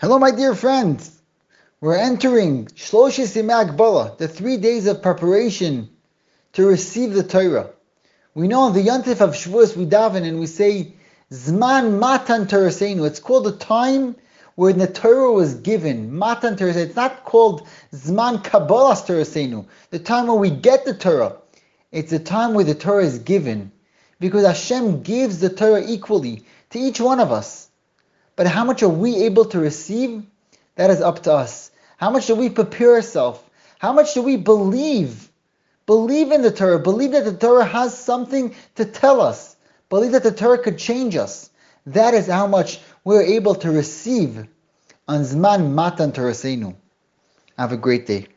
Hello, my dear friends. We're entering Shloshis Yimei the three days of preparation to receive the Torah. We know on the Yontif of Shavuos we daven and we say Zman Matan Toraseinu. It's called the time when the Torah was given. Matan Torah. It's not called Zman Kabbalas Toraseinu. The time when we get the Torah. It's the time where the Torah is given, because Hashem gives the Torah equally to each one of us. But how much are we able to receive? That is up to us. How much do we prepare ourselves? How much do we believe? Believe in the Torah. Believe that the Torah has something to tell us. Believe that the Torah could change us. That is how much we're able to receive on Zman Matan Toraseinu. Have a great day.